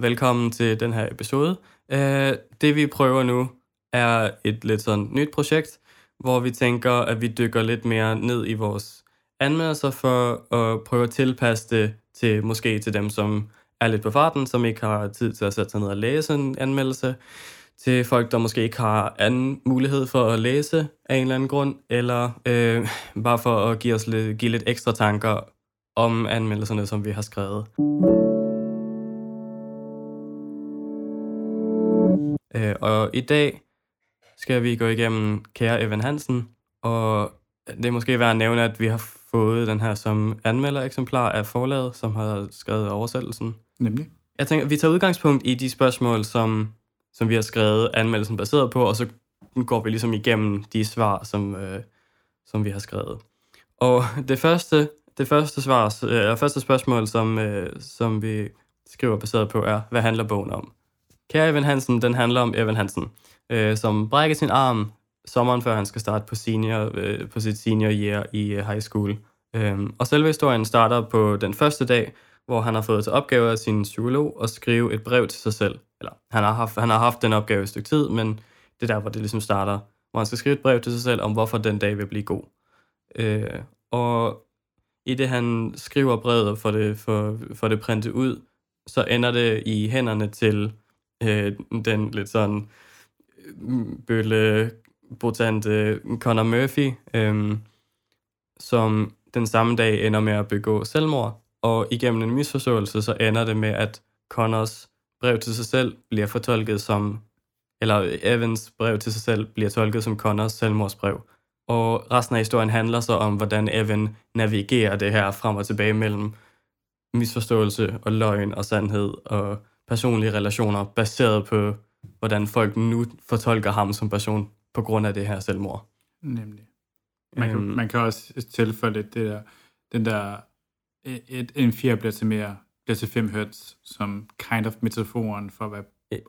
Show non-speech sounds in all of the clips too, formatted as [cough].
velkommen til den her episode. Uh, det vi prøver nu er et lidt sådan nyt projekt, hvor vi tænker, at vi dykker lidt mere ned i vores anmeldelser for at prøve at tilpasse det til måske til dem, som er lidt på farten, som ikke har tid til at sætte sig ned og læse en anmeldelse, til folk, der måske ikke har anden mulighed for at læse af en eller anden grund, eller øh, bare for at give os lidt, give lidt ekstra tanker om anmeldelserne, som vi har skrevet. Øh, og i dag skal vi gå igennem Kære Evan Hansen, og det er måske værd at nævne, at vi har fået den her som anmelder-eksemplar af forlaget, som har skrevet oversættelsen. Nemlig? Jeg tænker, vi tager udgangspunkt i de spørgsmål, som, som vi har skrevet anmeldelsen baseret på, og så går vi ligesom igennem de svar, som, øh, som vi har skrevet. Og det første, det første, svar, eller første spørgsmål, som, øh, som vi skriver baseret på, er, hvad handler bogen om? Kære Evan Hansen, den handler om Evan Hansen, øh, som brækker sin arm sommeren før han skal starte på, senior, øh, på sit senior year i øh, high school. Øhm, og selve historien starter på den første dag, hvor han har fået til opgave af sin psykolog at skrive et brev til sig selv. Eller han har haft, han har haft den opgave et stykke tid, men det er der, hvor det ligesom starter. Hvor han skal skrive et brev til sig selv om, hvorfor den dag vil blive god. Øh, og i det, han skriver brevet for får det, for, for det printet ud, så ender det i hænderne til øh, den lidt sådan mm, bølle botante Connor Murphy, øh, som den samme dag ender med at begå selvmord, og igennem en misforståelse, så ender det med, at Connors brev til sig selv bliver fortolket som, eller Evans brev til sig selv bliver tolket som Connors selvmordsbrev. Og resten af historien handler så om, hvordan Evan navigerer det her frem og tilbage mellem misforståelse og løgn og sandhed og personlige relationer, baseret på, hvordan folk nu fortolker ham som person på grund af det her selvmord. Nemlig. Man kan, øhm, man kan også tilføje lidt det der, den der, et, en 4 bliver til mere, bliver til 5 hertz, som kind of metaforen for, hvad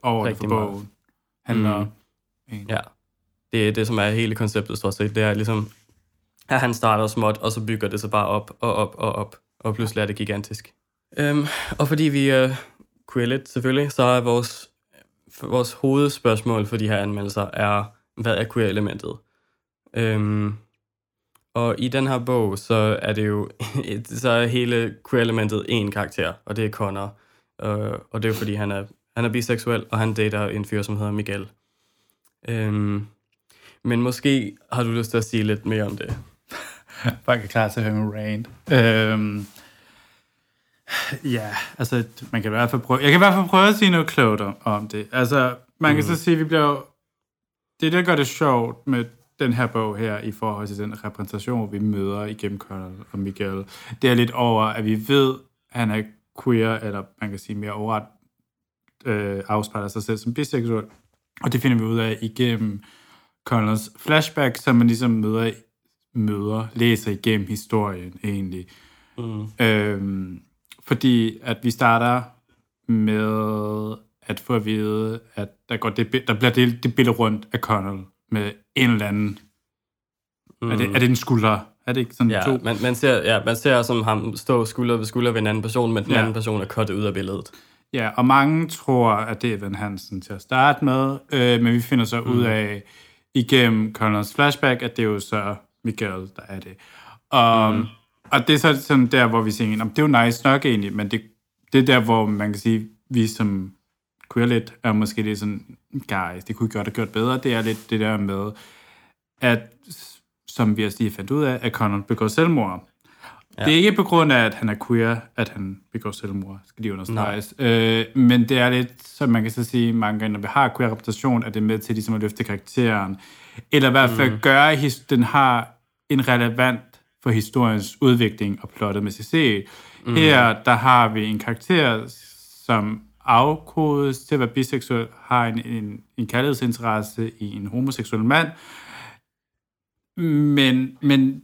over for bogen handler mm. Ja, det er det, som er hele konceptet, stort set. Det er ligesom, at han starter småt, og så bygger det sig bare op og op og op, og pludselig er det gigantisk. Øhm, og fordi vi uh, queer lidt selvfølgelig, så er vores, vores hovedspørgsmål for de her anmeldelser er, hvad er queer-elementet? Øhm, og i den her bog, så er det jo, [laughs] så er hele queer-elementet en karakter, og det er Connor. Øh, og det er jo fordi, han er, han er biseksuel, og han dater en fyr, som hedder Miguel. Øhm, men måske har du lyst til at sige lidt mere om det. [laughs] Bare er klar til at høre min rant. Øhm, ja, altså, man kan i hvert fald prøve, jeg kan i hvert fald prøve at sige noget klogt om, om det. Altså, man kan mm. så sige, at vi bliver det, der gør det sjovt med den her bog her, i forhold til den repræsentation, vi møder igennem Colonel og Miguel, det er lidt over, at vi ved, at han er queer, eller man kan sige mere overret, øh, afspejler sig selv som biseksuel. Og det finder vi ud af igennem Colonels flashback, som man ligesom møder, møder læser igennem historien egentlig. Mm. Øhm, fordi at vi starter med at få at vide, at der, går det, der bliver det, det billede rundt af Connell med en eller anden... Mm. Er, det, er det en skulder? Er det ikke sådan ja, to? Man, man, ser, ja, man ser som ham stå skulder ved skulder ved en anden person, men den ja. anden person er kottet ud af billedet. Ja, og mange tror, at det er Van Hansen til at starte med, øh, men vi finder så mm. ud af igennem Connells flashback, at det er jo så Miguel, der er det. Og, mm. Og det er så sådan der, hvor vi siger, det er jo nice nok egentlig, men det, det er der, hvor man kan sige, vi som queer lidt, er måske det sådan, guys, det kunne I godt have gjort bedre. Det er lidt det der med, at som vi også lige fandt ud af, at Connor begår selvmord. Ja. Det er ikke på grund af, at han er queer, at han begår selvmord, skal de understreges. Øh, men det er lidt, som man kan så sige mange gange, når vi har queer repræsentation, at det er med til ligesom at løfte karakteren. Eller i hvert fald mm. gøre, at den har en relevant for historiens udvikling og plottet med CC. Mm. Her, der har vi en karakter, som afkodes til at være biseksuel, har en, en, en kærlighedsinteresse i en homoseksuel mand, men, men,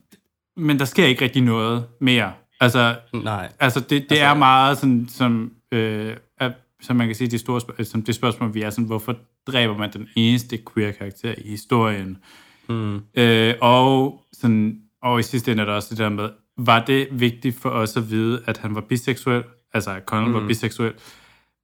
men der sker ikke rigtig noget mere. Altså, Nej. altså det, det altså, er meget sådan, som, øh, er, som man kan sige, det, store, som det spørgsmål, vi er sådan, hvorfor dræber man den eneste queer karakter i historien? Mm. Øh, og, sådan, og i sidste ende er der også det der med, var det vigtigt for os at vide, at han var biseksuel? Altså, at Connell mm. var biseksuel?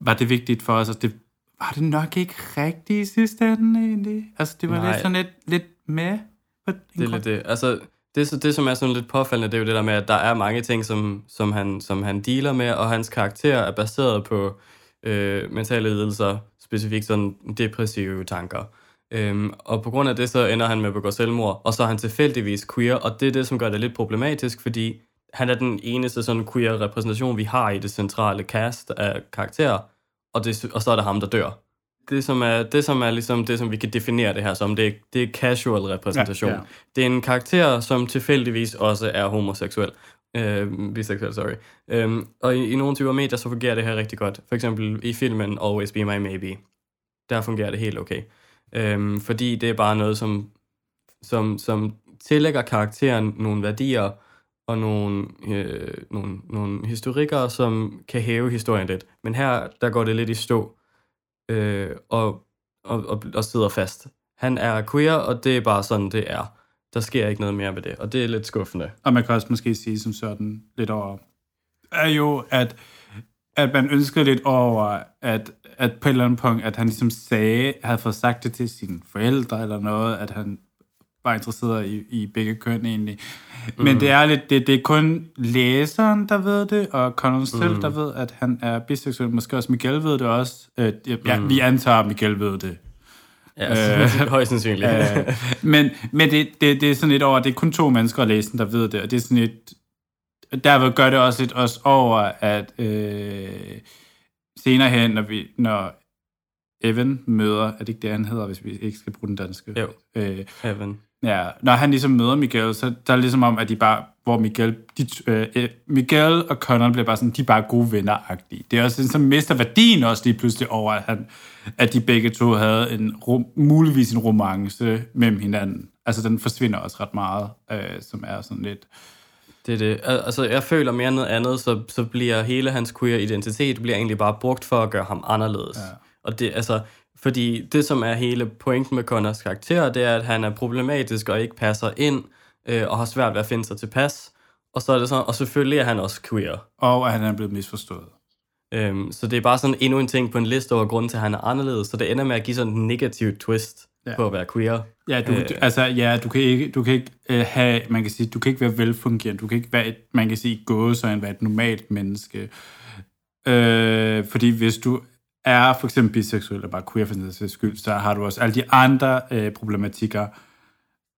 var det vigtigt for os, og det var det nok ikke rigtigt i sidste ende egentlig. Altså, det var Nej. lidt sådan lidt, lidt med. Det er lidt det. Altså, det, så- det, som er sådan lidt påfaldende, det er jo det der med, at der er mange ting, som, som, han, som han dealer med, og hans karakter er baseret på øh, mentale lidelser, specifikt sådan depressive tanker. Øhm, og på grund af det, så ender han med at begå selvmord, og så er han tilfældigvis queer, og det er det, som gør det lidt problematisk, fordi han er den eneste sådan queer repræsentation, vi har i det centrale cast af karakterer, og, det, og så er det ham, der dør. Det som, er, det, som er ligesom det, som vi kan definere det her som, det er, det er casual repræsentation. Ja, ja. Det er en karakter, som tilfældigvis også er homoseksuel. Øh, biseksuel, sorry. Øhm, og i, i nogle typer medier, så fungerer det her rigtig godt. For eksempel i filmen Always Be My Maybe. Der fungerer det helt okay. Øhm, fordi det er bare noget, som, som, som tillægger karakteren nogle værdier og nogle, øh, nogle, nogle historikere, som kan hæve historien lidt. Men her, der går det lidt i stå øh, og, og, og, og sidder fast. Han er queer, og det er bare sådan, det er. Der sker ikke noget mere med det, og det er lidt skuffende. Og man kan også måske sige som sådan lidt over, er jo, at, at man ønskede lidt over, at, at på et eller andet punkt, at han ligesom sagde, havde fået sagt det til sine forældre eller noget, at han var interesseret i, i begge køn egentlig. Men det er lidt, det, det er kun læseren, der ved det, og Conor selv, der ved, at han er biseksuel. Måske også Miguel ved det også. Øh, ja, vi antager, at Miguel ved det. Ja, øh, [laughs] højst sandsynligt. Øh, men men det, det, det er sådan lidt over, det er kun to mennesker at læse den, der ved det, og det er sådan lidt, derved gør det også lidt også over, at øh, senere hen, når, vi, når Evan møder, er det ikke det, han hedder, hvis vi ikke skal bruge den danske? Jo. Øh, Evan. ja, når han ligesom møder Miguel, så der er det ligesom om, at de bare, hvor Miguel, de, øh, øh, Miguel og Connor bliver bare sådan, de er bare gode venner-agtige. Det er også sådan, så mister værdien også lige pludselig over, at, han, at de begge to havde en, rom, muligvis en romance mellem hinanden. Altså den forsvinder også ret meget, øh, som er sådan lidt... Det er det. Al- Altså, jeg føler mere end noget andet, så, så bliver hele hans queer identitet bliver egentlig bare brugt for at gøre ham anderledes. Ja. Og det, altså, fordi det, som er hele pointen med Connors karakter, det er, at han er problematisk og ikke passer ind, øh, og har svært ved at finde sig tilpas. Og så er det sådan, og selvfølgelig er han også queer. Og at han er blevet misforstået. Øhm, så det er bare sådan endnu en ting på en liste over grunden til, at han er anderledes. Så det ender med at give sådan en negativ twist Ja. på at være queer. Ja, du, øh, altså, ja, du kan ikke, du kan ikke øh, have, man kan sige, du kan ikke være velfungerende, du kan ikke være et, man kan sige, gåsøjne, være et normalt menneske. Øh, fordi hvis du er for eksempel biseksuel, eller bare queer for den skyld, så har du også alle de andre øh, problematikker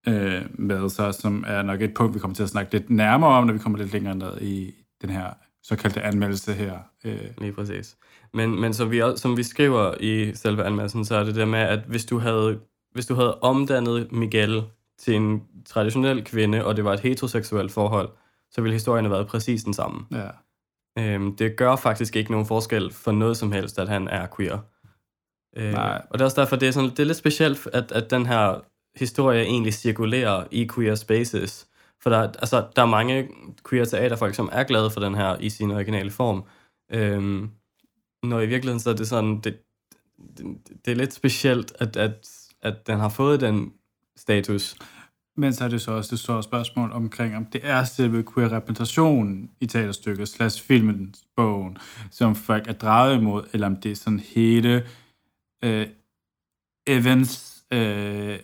øh, med sig, som er nok et punkt, vi kommer til at snakke lidt nærmere om, når vi kommer lidt længere ned i den her såkaldte anmeldelse her. Øh, Lige præcis. Men, men som, vi, som vi skriver i selve anmeldelsen, så er det der med, at hvis du havde, hvis du havde omdannet Miguel til en traditionel kvinde, og det var et heteroseksuelt forhold, så ville historien have været præcis den samme. ja. Øhm, det gør faktisk ikke nogen forskel for noget som helst, at han er queer. Øh, Nej. og det er også derfor, det er, sådan, det er lidt specielt, at, at den her historie egentlig cirkulerer i queer spaces. For der, er- altså, der er mange queer teaterfolk, som er glade for den her i sin originale form. Øhm, når i virkeligheden så er det sådan, det, det, det er lidt specielt, at, at, at den har fået den status. Men så er det så også det store spørgsmål omkring, om det er selve queer-repræsentationen i teaterstykket, slash filmen, bogen, som folk er draget imod, eller om det er sådan hele øh, Evans øh,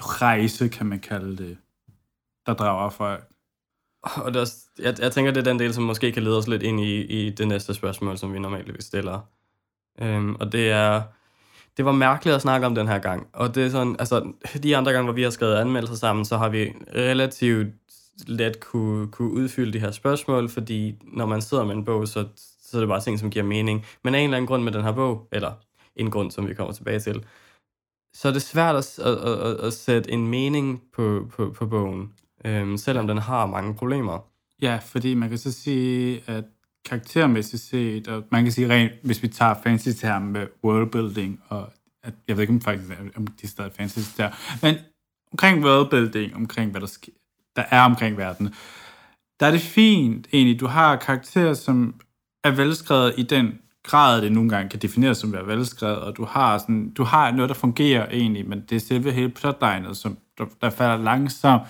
rejse, kan man kalde det, der drager folk. Og det er, også- jeg, jeg tænker, det er den del, som måske kan lede os lidt ind i, i det næste spørgsmål, som vi normalt stiller. Øhm, og det er, det var mærkeligt at snakke om den her gang. Og det er sådan, altså, de andre gange, hvor vi har skrevet anmeldelser sammen, så har vi relativt let kunne, kunne udfylde de her spørgsmål, fordi når man sidder med en bog, så, så er det bare ting, som giver mening. Men af en eller anden grund med den her bog, eller en grund, som vi kommer tilbage til, så er det svært at, at, at, at sætte en mening på, på, på bogen, øhm, selvom den har mange problemer. Ja, fordi man kan så sige, at karaktermæssigt set, og man kan sige rent, hvis vi tager fancy term med worldbuilding, og at, jeg ved ikke om faktisk om de stadig er fancy der, men omkring worldbuilding, omkring hvad der, sker, der er omkring verden, der er det fint egentlig, du har karakterer, som er velskrevet i den grad, det nogle gange kan defineres som at være velskrevet, og du har, sådan, du har noget, der fungerer egentlig, men det er selve hele plotlinet, som der, der falder langsomt,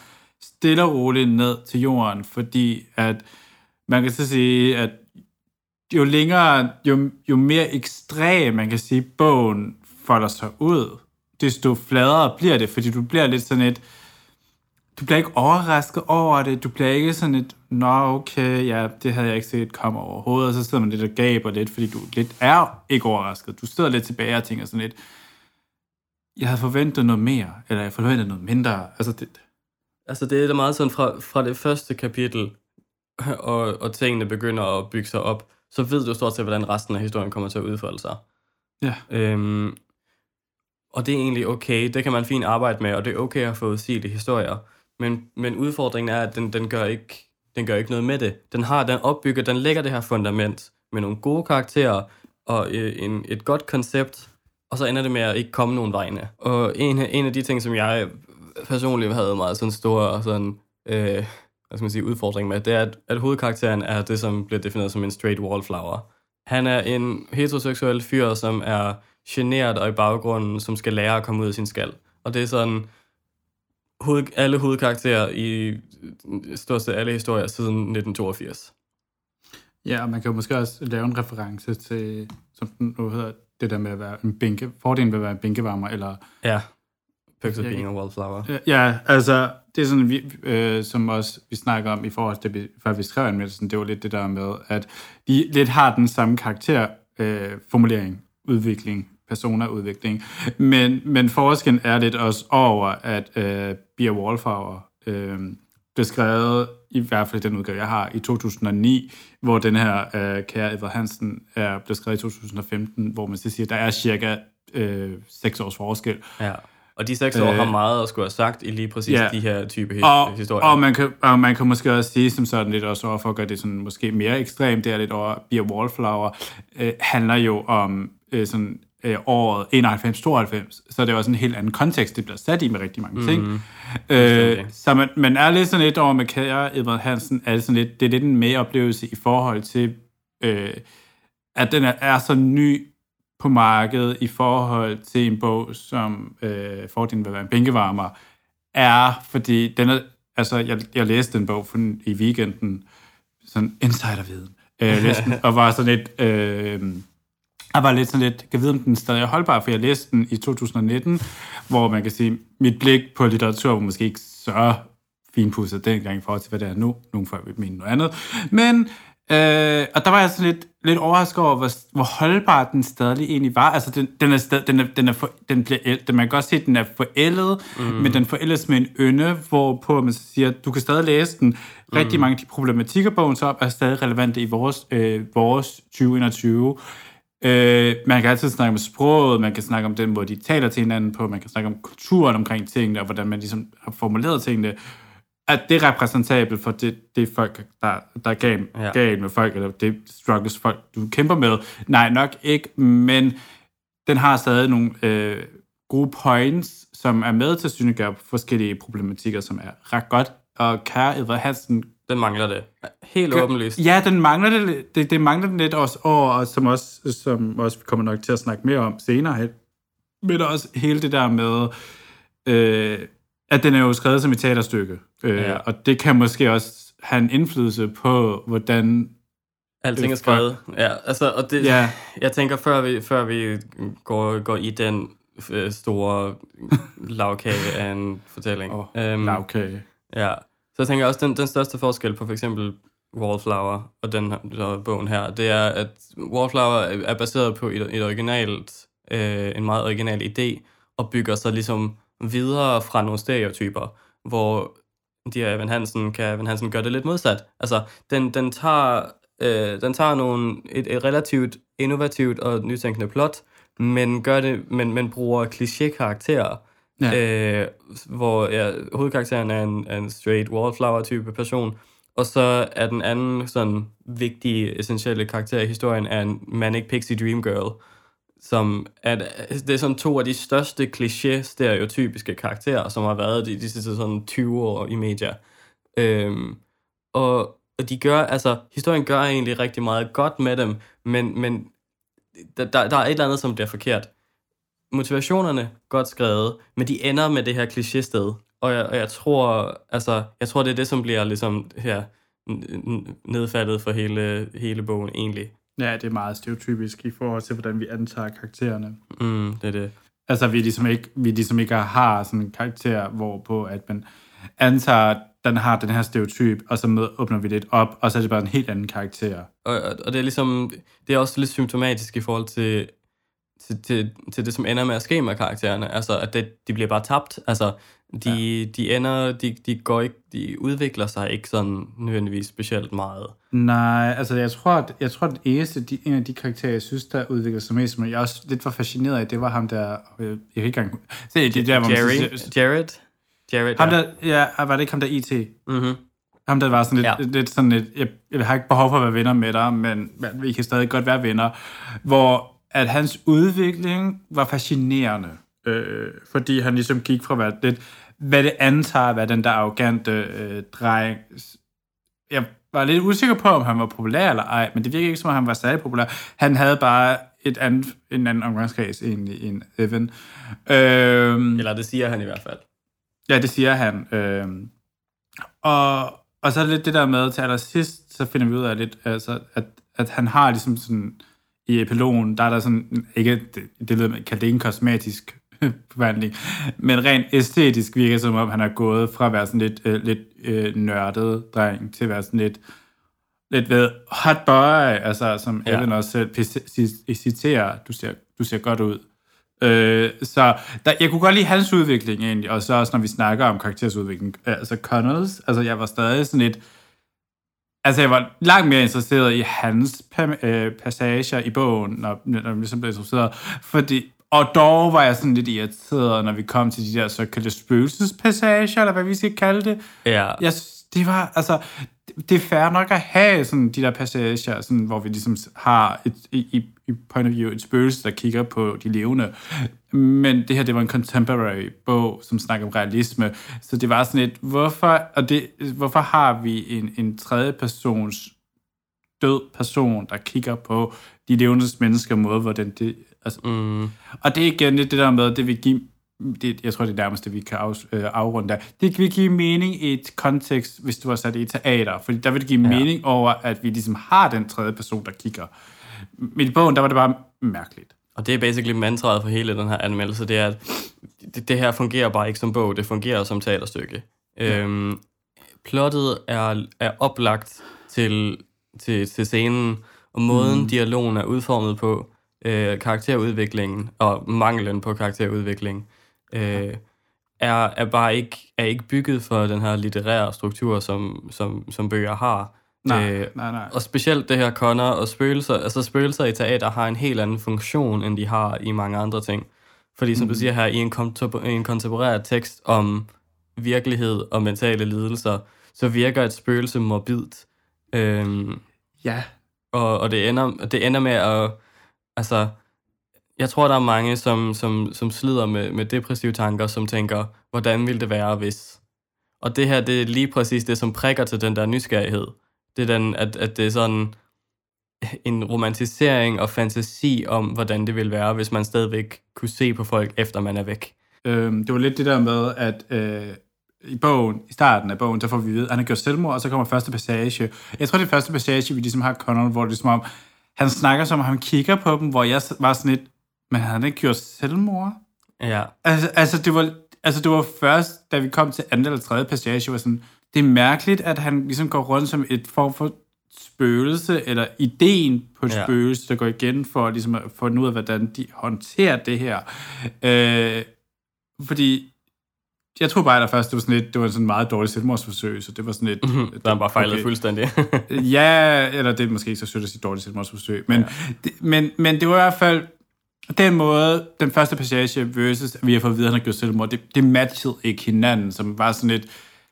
stille og roligt ned til jorden, fordi at man kan så sige, at jo længere, jo, jo mere ekstrem, man kan sige, bogen folder sig ud, desto fladere bliver det, fordi du bliver lidt sådan et, du bliver ikke overrasket over det, du bliver ikke sådan et, nå okay, ja, det havde jeg ikke set komme overhovedet, og så sidder man lidt og gaber lidt, fordi du lidt er ikke overrasket. Du sidder lidt tilbage og tænker sådan lidt, jeg havde forventet noget mere, eller jeg forventede noget mindre. Altså, det, Altså, det er da meget sådan fra, fra det første kapitel, og, og tingene begynder at bygge sig op, så ved du stort set, hvordan resten af historien kommer til at udfolde sig. ja. Øhm, og det er egentlig okay, det kan man fint arbejde med, og det er okay at få udsigelige historier. Men, men udfordringen er, at den, den, gør ikke, den gør ikke noget med det. Den har, den opbygger, den lægger det her fundament med nogle gode karakterer og øh, en, et godt koncept, og så ender det med at ikke komme nogen vegne. Og en, en af de ting, som jeg personligt havde meget sådan stor sådan, øh, hvad skal man sige, udfordring med, det er, at, at hovedkarakteren er det, som bliver defineret som en straight wallflower. Han er en heteroseksuel fyr, som er generet og i baggrunden, som skal lære at komme ud af sin skal. Og det er sådan, hoved, alle hovedkarakterer i stort set alle historier siden 1982. Ja, og man kan jo måske også lave en reference til, som den nu hedder, det der med at være en bænke, fordelen ved at være en bænkevarmer, eller Ja. Perks of being a wallflower. Ja, Ja, altså, det er sådan, vi, øh, som også vi snakker om i forhold til, vi- før vi skrev anmeldelsen, det var lidt det der med, at de lidt har den samme karakter, øh, formulering, udvikling, personerudvikling, men, men forskellen er lidt også over, at øh, Bia Wallflower øh, blev skrevet, i hvert fald i den udgave, jeg har, i 2009, hvor den her øh, kære Edvard Hansen er blevet skrevet i 2015, hvor man så siger, at der er cirka øh, seks års forskel. Ja. Og de seks år Øh, har meget at skulle have sagt i lige præcis ja. de her type his- og, historier. og, man kan, og man kan måske også sige som sådan lidt også over for at gøre det sådan måske mere ekstremt, det er lidt over Beer Wallflower, øh, handler jo om øh, sådan øh, året 91-92, så det er også en helt anden kontekst, det bliver sat i med rigtig mange ting. Mm, øh, så man, man er lidt sådan lidt over med Kære Edvard Hansen, er det, sådan lidt, det er lidt en mere oplevelse i forhold til, øh, at den er, er så ny på markedet i forhold til en bog, som øh, Fordelen vil være en bænkevarmer, er, fordi den er, altså, jeg, jeg læste den bog for, i weekenden, sådan insiderviden, øh, [laughs] læste og var sådan lidt, øh, jeg var lidt sådan lidt, jeg ved, om den stadig er holdbar, for jeg læste den i 2019, hvor man kan sige, mit blik på litteratur var måske ikke så finpudset dengang i forhold til, hvad det er nu. Nogle folk vil mene noget andet. Men, øh, og der var jeg sådan lidt, lidt overrasket over, hvor, hvor holdbar den stadig egentlig var. Altså, den, den er stadig, den er, den er for, den bliver, den, man kan godt se, at den er forældet, mm. men den forældes med en ynde, hvorpå man siger, at du kan stadig læse den. Rigtig mange af de problematikker, bogen så op, er stadig relevante i vores, øh, vores 2021. Øh, man kan altid snakke om sproget, man kan snakke om den måde, de taler til hinanden på, man kan snakke om kulturen omkring tingene, og hvordan man ligesom har formuleret tingene. At det er repræsentabelt for det, det folk, der, der er galt, Ja. galt med folk, eller det struggles folk, du kæmper med. Nej, nok ikke, men den har stadig nogle øh, gode points, som er med til at synliggøre forskellige problematikker, som er ret godt. Og kære Edvard Hansen Den mangler det. Helt åbenlyst. Ja, den mangler det, det, det mangler den lidt også og som også, som også vi kommer nok til at snakke mere om senere. Men også hele det der med, øh, at den er jo skrevet som et teaterstykke. Øh, Ja. Og det kan måske også have en indflydelse på, hvordan... Alting er skrevet. Ja, altså, og det, Ja. jeg tænker, før vi, før vi går, går i den øh, store lavkage af en fortælling. Åh, Øhm, Lavkage. Ja, så jeg tænker også, den, den største forskel på for eksempel Wallflower og den her, bogen her, det er, at Wallflower er er baseret på et, et originalt, øh, en meget original idé, og bygger sig ligesom videre fra nogle stereotyper, hvor de her Evan Hansen, kan Evan Hansen gøre det lidt modsat. Altså, den, den tager, øh, den tager nogle, et, et relativt innovativt og nytænkende plot, men, gør det, men, men bruger kliché-karakterer, Ja. øh, hvor ja, hovedkarakteren er en, en straight wallflower-type person, og så er den anden sådan vigtige, essentielle karakter i historien er en Manic Pixie Dream Girl, som at det er sådan to af de største kliché-stereotypiske karakterer, som har været de, de sidste sådan 20 år i media. Øhm, og, og de gør, altså, historien gør egentlig rigtig meget godt med dem, men, men der, der, der er et eller andet, som bliver forkert. Motivationerne, godt skrevet, men de ender med det her kliché-sted. Og jeg, og jeg tror, altså, jeg tror, det er det, som bliver ligesom her nedfaldet for hele, hele bogen egentlig. Ja, det er meget stereotypisk i forhold til, hvordan vi antager karaktererne. Mm, det er det. Altså, vi ligesom ikke, vi ligesom ikke har sådan en karakter, hvorpå at man antager, den har den her stereotyp, og så med, åbner vi lidt op, og så er det bare en helt anden karakter. Og, og og det er ligesom, det er også lidt symptomatisk i forhold til, til, til, til det, som ender med at ske med karaktererne. Altså, at det, de bliver bare tabt. Altså, de, ja. de ender, de, de går ikke, de udvikler sig ikke sådan nødvendigvis specielt meget. Nej, altså jeg tror, at, jeg tror, at det eneste, de, en af de karakterer, jeg synes, der udvikler sig mest, men jeg også lidt var fascineret af, det var ham der, øh, jeg kan ikke engang... Se, det er der, hvor man Jerry, siger- Jared, Jared, Ham ja. der, ja, var det ikke ham der IT? Mm-hmm. Ham der var sådan lidt, Ja. ja. lidt sådan lidt, jeg, jeg har ikke behov for at være venner med dig, men, men vi kan stadig godt være venner. Hvor at hans udvikling var fascinerende, øh, fordi han ligesom gik fra være lidt, hvad det antager at være den der arrogante øh, dreng. Jeg var lidt usikker på, om han var populær eller ej, men det virker ikke som om, han var særlig populær. Han havde bare et andet, en anden omgangskreds egentlig end Evan. Øh, Eller det siger han i hvert fald. Ja, det siger han. Øhm, og, og så er det lidt det der med, til allersidst, så finder vi ud af lidt, altså, at, at han har ligesom sådan, i epilogen, der er der sådan, ikke, det, det lyder kaldt det ikke en kosmetisk [laughs] forvandling, men rent æstetisk virker som om, han er gået fra at være sådan lidt, øh, lidt øh, nørdet dreng, til at være sådan lidt, lidt ved hot boy, altså som Ja. Ellen også selv citerer, du ser, du ser godt ud. Øh, så der, jeg kunne godt lide hans udvikling egentlig, og så også når vi snakker om karaktersudvikling, altså Connells, altså jeg var stadig sådan lidt, altså jeg var langt mere interesseret i hans øh, passager i bogen, når, når jeg ligesom blev interesseret, fordi, og dog var jeg sådan lidt irriteret, når vi kom til de der såkaldte spøgelsespassager, eller hvad vi skal kalde det, Ja, jeg, det var, altså, det- er fair nok at have sådan de der passager, sådan, hvor vi ligesom har et, i, i point of view et spøgelse, der kigger på de levende. Men det her, det var en contemporary bog, som snakker om realisme. Så det var sådan et, hvorfor, og det, hvorfor har vi en, en tredje persons død person, der kigger på de levende mennesker måde, hvordan det... Altså, mm, og det er igen lidt det der med, det vil give, det, jeg tror det er nærmest det, vi kan af, øh, afrunde af. Det vil give mening i et kontekst, hvis du har sat det i teater, fordi der vil det give ja. mening over, at vi ligesom har den tredje person, der kigger. Men i bogen, der var det bare mærkeligt. og det er basically mantraet for hele den her anmeldelse, det er, at det, det her fungerer bare ikke som bog, det fungerer som teaterstykke. Ja. Øhm, plottet er, er oplagt til, til, til scenen, og måden mm. dialogen er udformet på, øh, karakterudviklingen og manglen på karakterudvikling, øh, er, er bare ikke, er ikke bygget for den her litterære struktur, som, som, som bøger har. Nej, Øh, nej, nej. Og specielt det her Connor og spøgelser, altså spøgelser i teater har en helt anden funktion, end de har i mange andre ting. Fordi som mm. du siger her, i en, kontempor- en kontemporær tekst om virkelighed og mentale lidelser, så virker et spøgelse morbidt. Øhm, Ja, og, og det, ender, det ender med at... Altså, jeg tror, der er mange, som, som, som slider med, med depressive tanker, som tænker, hvordan ville det være, hvis... Og det her, det er lige præcis det, som prikker til den der nysgerrighed. Det er den, at, at det er sådan en romantisering og fantasi om, hvordan det ville være, hvis man stadigvæk kunne se på folk, efter man er væk. øhm, det var lidt det der med, at øh, i bogen, i starten af bogen, der får vi at vide, at han har gjort selvmord, og så kommer første passage. Jeg tror, det er første passage, vi ligesom har Connor, hvor det er som om, han snakker som om, han kigger på dem, hvor jeg var sådan lidt, men han har ikke gjort selvmord? Ja, Altså, altså, det var, altså, det var først, da vi kom til anden eller tredje passage, var sådan, det er mærkeligt, at han ligesom går rundt som et form for spøgelse, eller ideen på et Ja. spøgelse, der går igen for ligesom at finde ud af, hvordan de håndterer det her. Øh, fordi jeg tror bare, at først, det var sådan lidt, det var sådan en meget dårligt selvmordsforsøg, så det var sådan lidt... der er bare fejlet okay. fuldstændig. [laughs] Ja, eller det er måske ikke så sødt at sige dårligt selvmordsforsøg, men, ja. det, men, men det var i hvert fald den måde, den første passage versus, at vi har fået at vide, at han har gjort selvmord, det, det matchede ikke hinanden, som var sådan lidt,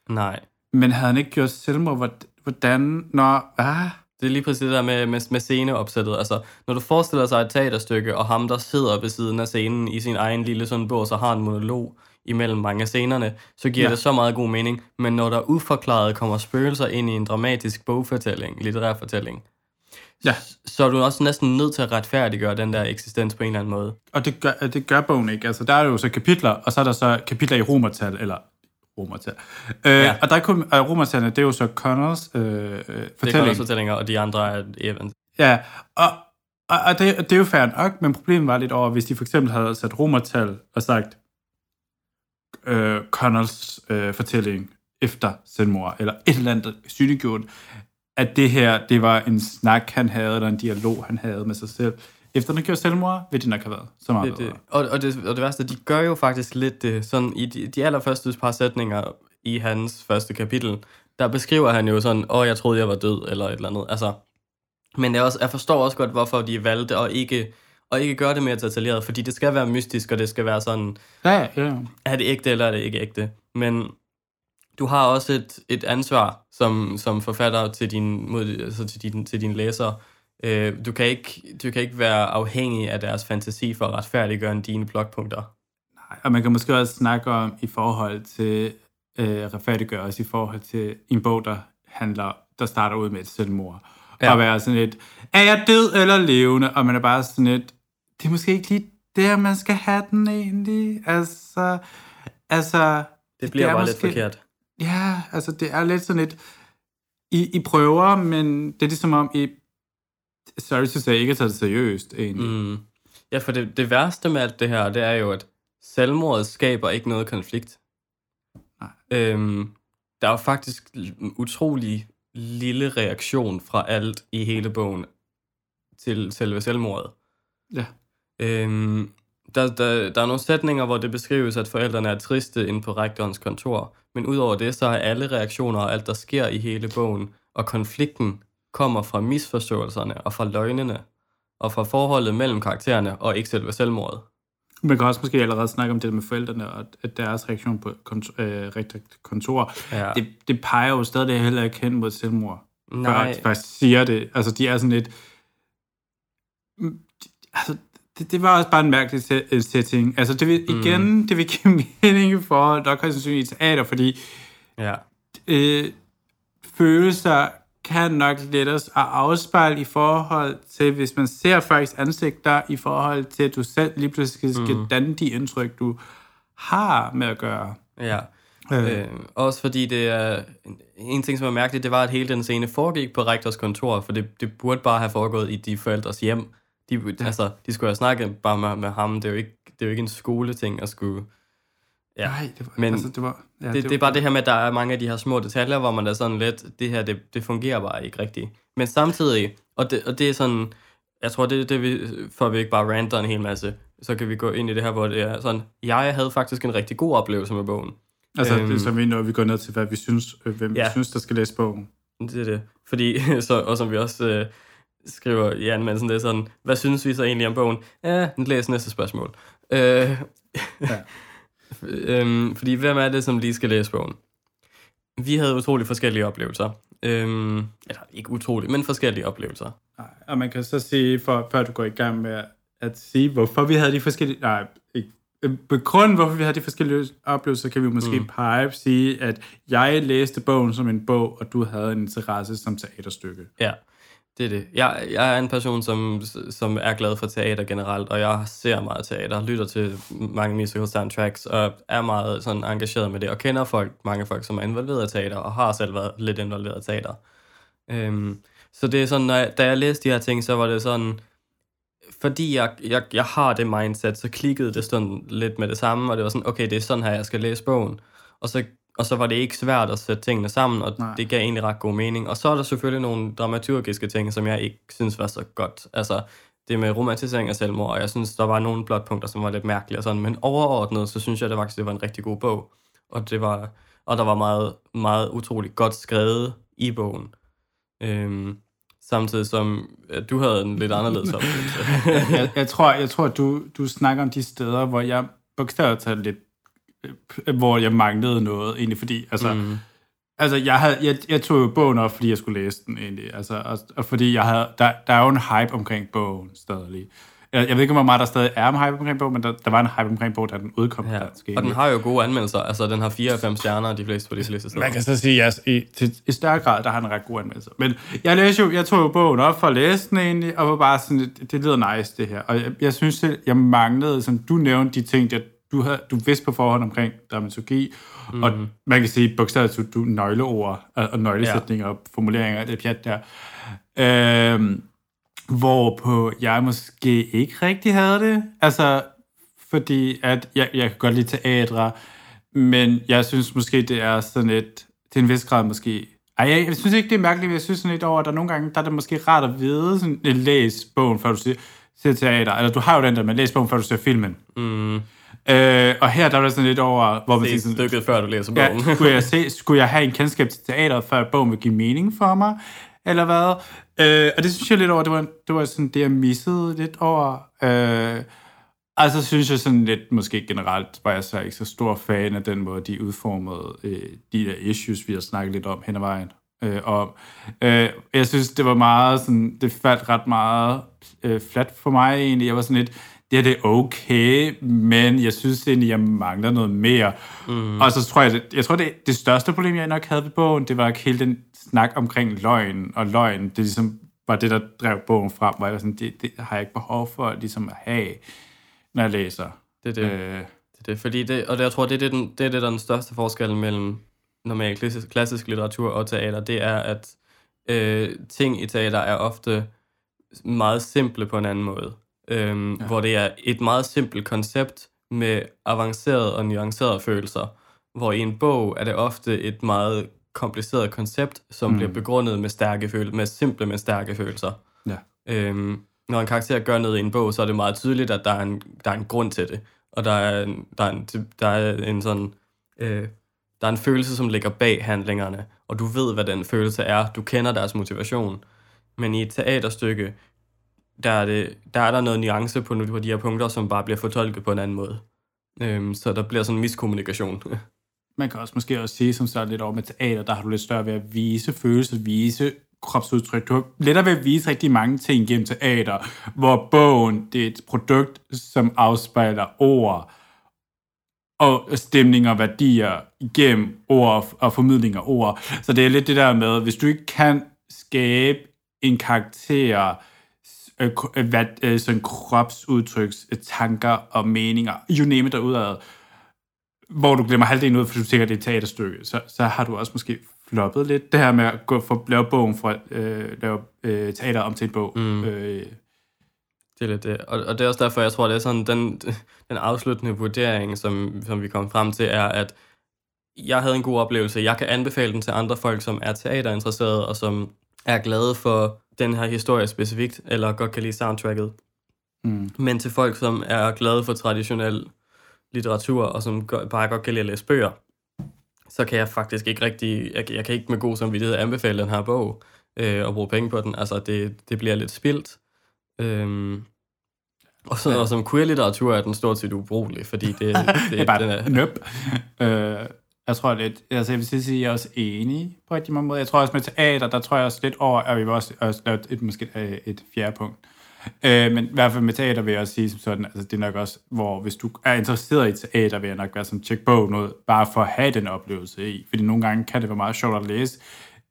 Nej. Men havde han ikke gjort selvmord, hvor- hvordan, når, ah, Det er lige præcis det der med, med, med sceneopsættet. Altså, når du forestiller sig et teaterstykke, og ham, der sidder ved siden af scenen i sin egen lille sådan bog, så har en monolog imellem mange af scenerne, så giver. Ja. det så meget god mening. Men når der uforklaret kommer spøgelser ind i en dramatisk bogfortælling, litterær fortælling, Ja. så er du også næsten nødt til at retfærdiggøre den der eksistens på en eller anden måde. og det gør, det gør bogen ikke. Altså, der er jo så kapitler, og så er der så kapitler i romertal, eller romertal. Øh, Ja. Og der kunne, og romertallene, det er jo så Connors øh, øh, Det er fortælling. Connors fortællinger, og de andre er Evans. Ja, og, og, og, det, det er jo fair nok, men problemet var lidt over, hvis de for eksempel havde sat romertal og sagt øh, Connors øh, fortælling efter selvmord, eller et eller andet synliggjort, at det her, det var en snak, han havde, eller en dialog, han havde med sig selv. Efter han gjorde selvmord, vil det nok have været så meget det, det. Og, og, det, og det værste, de gør jo faktisk lidt det, sådan i de, de allerførste par sætninger i hans første kapitel, der beskriver han jo sådan, åh, jeg troede, jeg var død, eller et eller andet. Altså, men jeg, også, jeg forstår også godt, hvorfor de valgte at ikke, at ikke gøre det mere detaljeret, fordi det skal være mystisk, og det skal være sådan, Ja, ja. er det ægte, eller er det ikke ægte? Men du har også et, et ansvar som, som forfatter til din, mod, altså til din, til dine læsere. Øh, du, kan ikke, du kan ikke være afhængig af deres fantasi for at retfærdiggøre dine blogpunkter. Nej, og man kan måske også snakke om i forhold til øh, retfærdiggørelse, i forhold til en bog, der handler, der starter ud med et selvmord. Ja. Og være sådan lidt, er jeg død eller levende? Og man er bare sådan lidt, det er måske ikke lige der, man skal have den egentlig. Altså, altså Det bliver er bare lidt forkert. Ja, altså det er lidt sådan lidt, I, I prøver, men det er ligesom om, I, sorry to say, ikke at tage det seriøst egentlig. Mm. Ja, for det, det værste med alt det her, det er jo, at selvmordet skaber ikke noget konflikt. Nej. Øhm, der er jo faktisk en utrolig lille reaktion fra alt i hele bogen til selve selvmordet. Ja. Øhm, der, der, der er nogle sætninger, hvor det beskrives, at forældrene er triste inde på rektorens kontor. Men udover det, så er alle reaktioner og alt, der sker i hele bogen, og konflikten kommer fra misforståelserne og fra løgnene, og fra forholdet mellem karaktererne og ikke selve selvmordet. Man kan også måske allerede snakke om det med forældrene, og at deres reaktion på kontor, øh, kontor, Ja. det, det peger jo stadig heller ikke hen mod selvmord. Nej. Før siger det. Altså, de er sådan lidt... Mm, Altså, det, det var også bare en mærkelig øh, setting. Altså, det vil, igen, det vil give [laughs] mening for nok højst sandsynligt i teater, fordi Ja. øh, følelser kan nok lettes at afspejle i forhold til, hvis man ser folks ansigter, i forhold til, at du selv lige pludselig skal mm. danne de indtryk, du har med at gøre. Ja. Øh. Øh, også fordi det er... En, ting, som er mærkeligt, det var, at hele den scene foregik på rektors kontor, for det, det burde bare have foregået i de forældres hjem. De, ja. altså, de skulle have snakket bare med, med ham. Det er, jo ikke, det er jo ikke en skoleting at skulle... Ja. Nej, det var, Men altså, det var... Ja, det, det er bare det her med, at der er mange af de her små detaljer, hvor man er sådan lidt, det her, det, det fungerer bare ikke rigtigt. Men samtidig, og det, og det er sådan, jeg tror, det det, vi, at vi ikke bare ranter en hel masse, så kan vi gå ind i det her, hvor det er sådan, jeg havde faktisk en rigtig god oplevelse med bogen. Altså, øhm, Øhm. det er som vi, når vi går ned til, hvad vi synes, øh, hvem. Ja. vi synes, der skal læse bogen. Det er det. Fordi, [laughs] så, og som vi også øh, skriver i anmeldelsen, det er sådan, hvad synes vi så egentlig om bogen? Ja, læs næste spørgsmål. Øh, Ja. [laughs] øhm, fordi hvem er det, som lige skal læse bogen? Vi havde utrolig forskellige oplevelser. Øhm, eller ikke utrolig, men forskellige oplevelser. Nej, og man kan så sige, for, før du går i gang med at sige, hvorfor vi havde de forskellige... Nej, ikke. øh, Begrunde, hvorfor vi havde de forskellige oplevelser, kan vi måske mm. pege sige, at jeg læste bogen som en bog, og du havde en interesse som teaterstykke. Ja, det er det. Jeg, jeg er en person, som, som er glad for teater generelt, og jeg ser meget teater, lytter til mange musical soundtracks, og er meget sådan engageret med det, og kender folk, mange folk, som er involveret i teater, og har selv været lidt involveret i teater. Øhm, så det er sådan, når jeg, da jeg læste de her ting, så var det sådan, fordi jeg, jeg, jeg har det mindset, så klikkede det sådan lidt med det samme, og det var sådan, okay, det er sådan her, jeg skal læse bogen. Og så, og så var det ikke svært at sætte tingene sammen, og Nej. Det gav egentlig ret god mening. Og så er der selvfølgelig nogle dramaturgiske ting, som jeg ikke synes var så godt. Altså, det med romantisering af selvmord, og jeg synes, der var nogle blotpunkter, som var lidt mærkelige og sådan, men overordnet, så synes jeg det faktisk, det var en rigtig god bog. Og, det var, og der var meget, meget utroligt godt skrevet i bogen. Øhm, samtidig som at du havde en lidt anderledes [laughs] oplevelse. jeg, jeg tror, jeg tror du, du snakker om de steder, hvor jeg bogstaveligt talt lidt, hvor jeg manglede noget, egentlig, fordi, altså, mm. altså jeg, havde, jeg, jeg tog jo bogen op, fordi jeg skulle læse den, egentlig, altså, og, og fordi jeg havde, der, der er jo en hype omkring bogen stadig. Jeg, jeg ved ikke, hvor meget der stadig er en hype omkring bogen, men der, der var en hype omkring bogen, da den udkom Ja. dansk. Og den har jo gode anmeldelser. Altså, den har 4 af 5 stjerner, de fleste på de fleste steder. Man kan så sige, at i, til, i større grad, der har en ret god anmeldelse. Men jeg, læste jo, jeg tog jo bogen op for at læse den egentlig, og var bare sådan, det, det lyder nice det her. Og jeg, jeg synes, det, jeg manglede, som du nævnte, de ting, der du, havde, du vidste på forhånd omkring dramaturgi, mm. og man kan sige bogstaveligt, du, du nøgleord og, og nøglesætninger ja. og formuleringer af det pjat der. Øhm, Hvorpå jeg måske ikke rigtig havde det. Altså, fordi at jeg, jeg kan godt lide teatre, men jeg synes måske, det er sådan et, til en vis grad måske... Ej, jeg, jeg synes ikke, det er mærkeligt, men jeg synes sådan lidt over, at der nogle gange, der er det måske rart at vide, sådan, at læse bogen, før du ser, ser teater. Eller du har jo den der med, læse bogen, før du ser filmen. Mm. Øh, og her der er der sådan lidt over, hvor man Det siger sådan, stykket, før du læser bogen. Ja, skulle, jeg [laughs] se, skulle jeg have en kendskab til teateret, før bogen ville give mening for mig? Eller hvad? Øh, og det synes jeg lidt over, det var, det var sådan det, jeg missede lidt over. Øh, og så synes jeg sådan lidt, måske generelt, var jeg så ikke så stor fan af den måde, de udformede øh, de der issues, vi har snakket lidt om hen ad vejen. Øh, og øh, jeg synes, det var meget sådan, det faldt ret meget øh, flat for mig egentlig. Jeg var sådan lidt, det her det er okay, men jeg synes egentlig, jeg mangler noget mere. Mm. Og så tror jeg, jeg tror, det, det største problem, jeg nok havde ved bogen, det var ikke hele den snak omkring løgn, og løgn, det ligesom var det, der drev bogen frem, hvor jeg var sådan, det, det har jeg ikke behov for ligesom at have, når jeg læser. Det er det. Øh, Det er det, fordi det, og det, jeg tror, det er det, den, det er det, der er den største forskel mellem normal klassisk, klassisk litteratur og teater, det er, at øh, ting i teater er ofte meget simple på en anden måde. Øhm, ja. Hvor det er et meget simpelt koncept med avancerede og nuancerede følelser. Hvor i en bog er det ofte et meget kompliceret koncept, som mm. bliver begrundet med stærke følelser, med simple, men stærke følelser. ja. Øhm, når en karakter gør noget i en bog, så er det meget tydeligt, at der er en, der er en grund til det. Og der er en, der er en, der er en sådan... Øh, der er en følelse, som ligger bag handlingerne, og du ved, hvad den følelse er. Du kender deres motivation. Men i et teaterstykke, der er, det, der, er der noget nuance på, på de her punkter, som bare bliver fortolket på en anden måde. Øhm, så der bliver sådan en miskommunikation. [laughs] Man kan også måske også sige, som så lidt over med teater, der har du lidt større ved at vise følelser, vise kropsudtryk. Du har lettere ved at vise rigtig mange ting gennem teater, hvor bogen, det er et produkt, som afspejler ord og stemninger og værdier igennem ord og formidling af ord. Så det er lidt det der med, hvis du ikke kan skabe en karakter, øh, øh, hvad, øh, sådan kropsudtryks, øh, tanker og meninger, you name it derudad, hvor du glemmer halvdelen ud, for du tænker, det er et teaterstykke, så, så har du også måske floppet lidt det her med at gå for lave bogen fra øh, lave øh, teater om til en bog. Mm. Øh, Det er lidt det. Og, og det er også derfor, jeg tror, det er sådan, den, den afsluttende vurdering, som, som vi kom frem til, er, at jeg havde en god oplevelse. Jeg kan anbefale den til andre folk, som er teaterinteresserede, og som er glade for den her historie specifikt, eller godt kan lide soundtracket. Mm. Men til folk, som er glade for traditionel litteratur, og som bare godt kan lide at læse bøger, så kan jeg faktisk ikke rigtig, jeg, jeg kan ikke med god samvittighed anbefale den her bog, øh, og bruge penge på den. Altså, det, det bliver lidt spildt. Øhm, og, så, og som queer-litteratur er den stort set ubrugelig, fordi det, det, [laughs] det er bare den er... Nøp. Øh, jeg tror lidt, altså jeg vil sige, at jeg er også enig på rigtig mange måder. Jeg tror også med teater, der tror jeg også lidt over, at vi vil også, også lave et, måske et, et fjerde punkt. Øh, men i hvert fald med teater vil jeg også sige som sådan, altså det er nok også, hvor hvis du er interesseret i teater, vil jeg nok være sådan, tjek på noget, bare for at have den oplevelse i. Fordi nogle gange kan det være meget sjovt at læse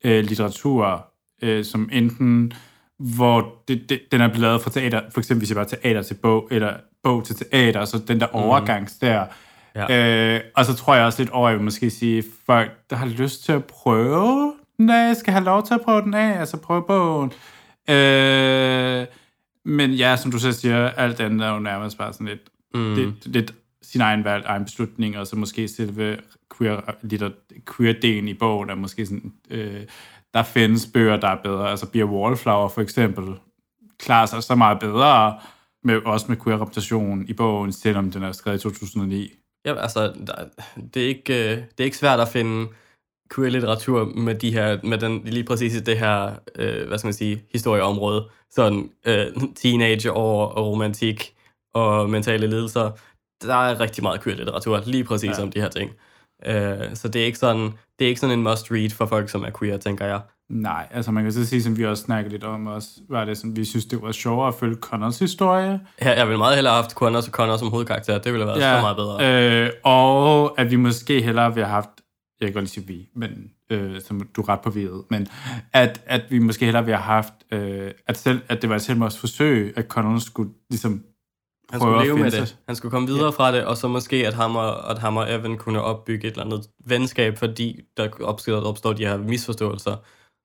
øh, litteratur, øh, som enten hvor det, det, den er blevet lavet fra teater, for eksempel hvis jeg var teater til bog, eller bog til teater, så den der overgangs der. Ja. Øh, og så tror jeg også lidt over, at jeg vil måske sige, folk, der har lyst til at prøve den af, skal have lov til at prøve den af, altså prøve bogen. Øh, men ja, som du selv siger, alt andet er jo nærmest bare sådan lidt, mm. lidt, lidt sin egen valg, egen beslutning, og så måske selve queer, litter, queer-delen i bogen er måske sådan, øh, der findes bøger, der er bedre. Altså Beer Wallflower for eksempel klarer sig så meget bedre, med, også med queer-repræsentation i bogen, selvom den er skrevet i 2009. Ja, altså, der, det, er ikke, øh, det er ikke svært at finde queer-litteratur med, de her, med den, lige præcis i det her, øh, hvad skal man sige, historieområde. Sådan øh, teenageår og romantik og mentale lidelser. Der er rigtig meget queer-litteratur lige præcis ja. om de her ting. Øh, så det er, ikke sådan, det er ikke sådan en must-read for folk, som er queer, tænker jeg. Nej, altså man kan så sige, som vi også snakkede lidt om også, var det sådan, vi synes, det var sjovere at følge Connors historie. Ja, jeg ville meget hellere have haft Connors og Connor som hovedkarakter. Det ville have været ja, så meget bedre. Øh, og at vi måske hellere ville have haft, jeg kan godt lige sige vi, men øh, som du er ret på videt, men at, at vi måske hellere ville have haft, øh, at, selv, at det var et selvmordsforsøg, at Connor skulle ligesom han skulle leve med det. Han skulle komme videre ja. fra det, og så måske, at ham, og, at ham og Evan kunne opbygge et eller andet venskab, fordi der opstår, opstår de her misforståelser.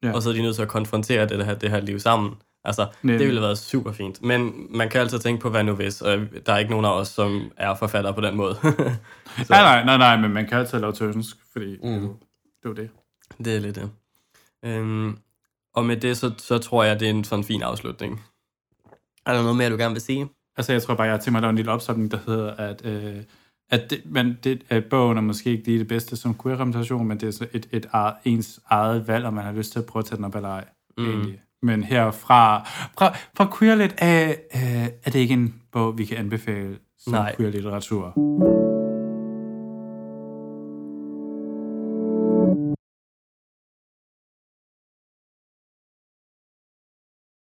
Ja. Og så er de nødt til at konfrontere det her, det her liv sammen. Altså, det ville have været super fint. Men man kan altid tænke på, hvad nu hvis, og der er ikke nogen af os, som er forfattere på den måde. [laughs] nej, nej, nej, nej, men man kan altid lave tønsk, fordi mm. det, er det. Det er lidt det. Øhm, og med det, så, så tror jeg, det er en sådan fin afslutning. Er der noget mere, du gerne vil sige? Altså, jeg tror bare, jeg har tænkt mig at lave en lille opsamling, der hedder, at, øh, at, det, men det, at bogen er måske ikke lige det bedste som queer-repræsentation, men det er så et, et, et ens eget valg, om man har lyst til at prøve at tage den op eller ej. Mm. Egentlig. Men herfra, fra, fra queer lidt, er, øh, er det ikke en bog, vi kan anbefale som Nej. queer-litteratur.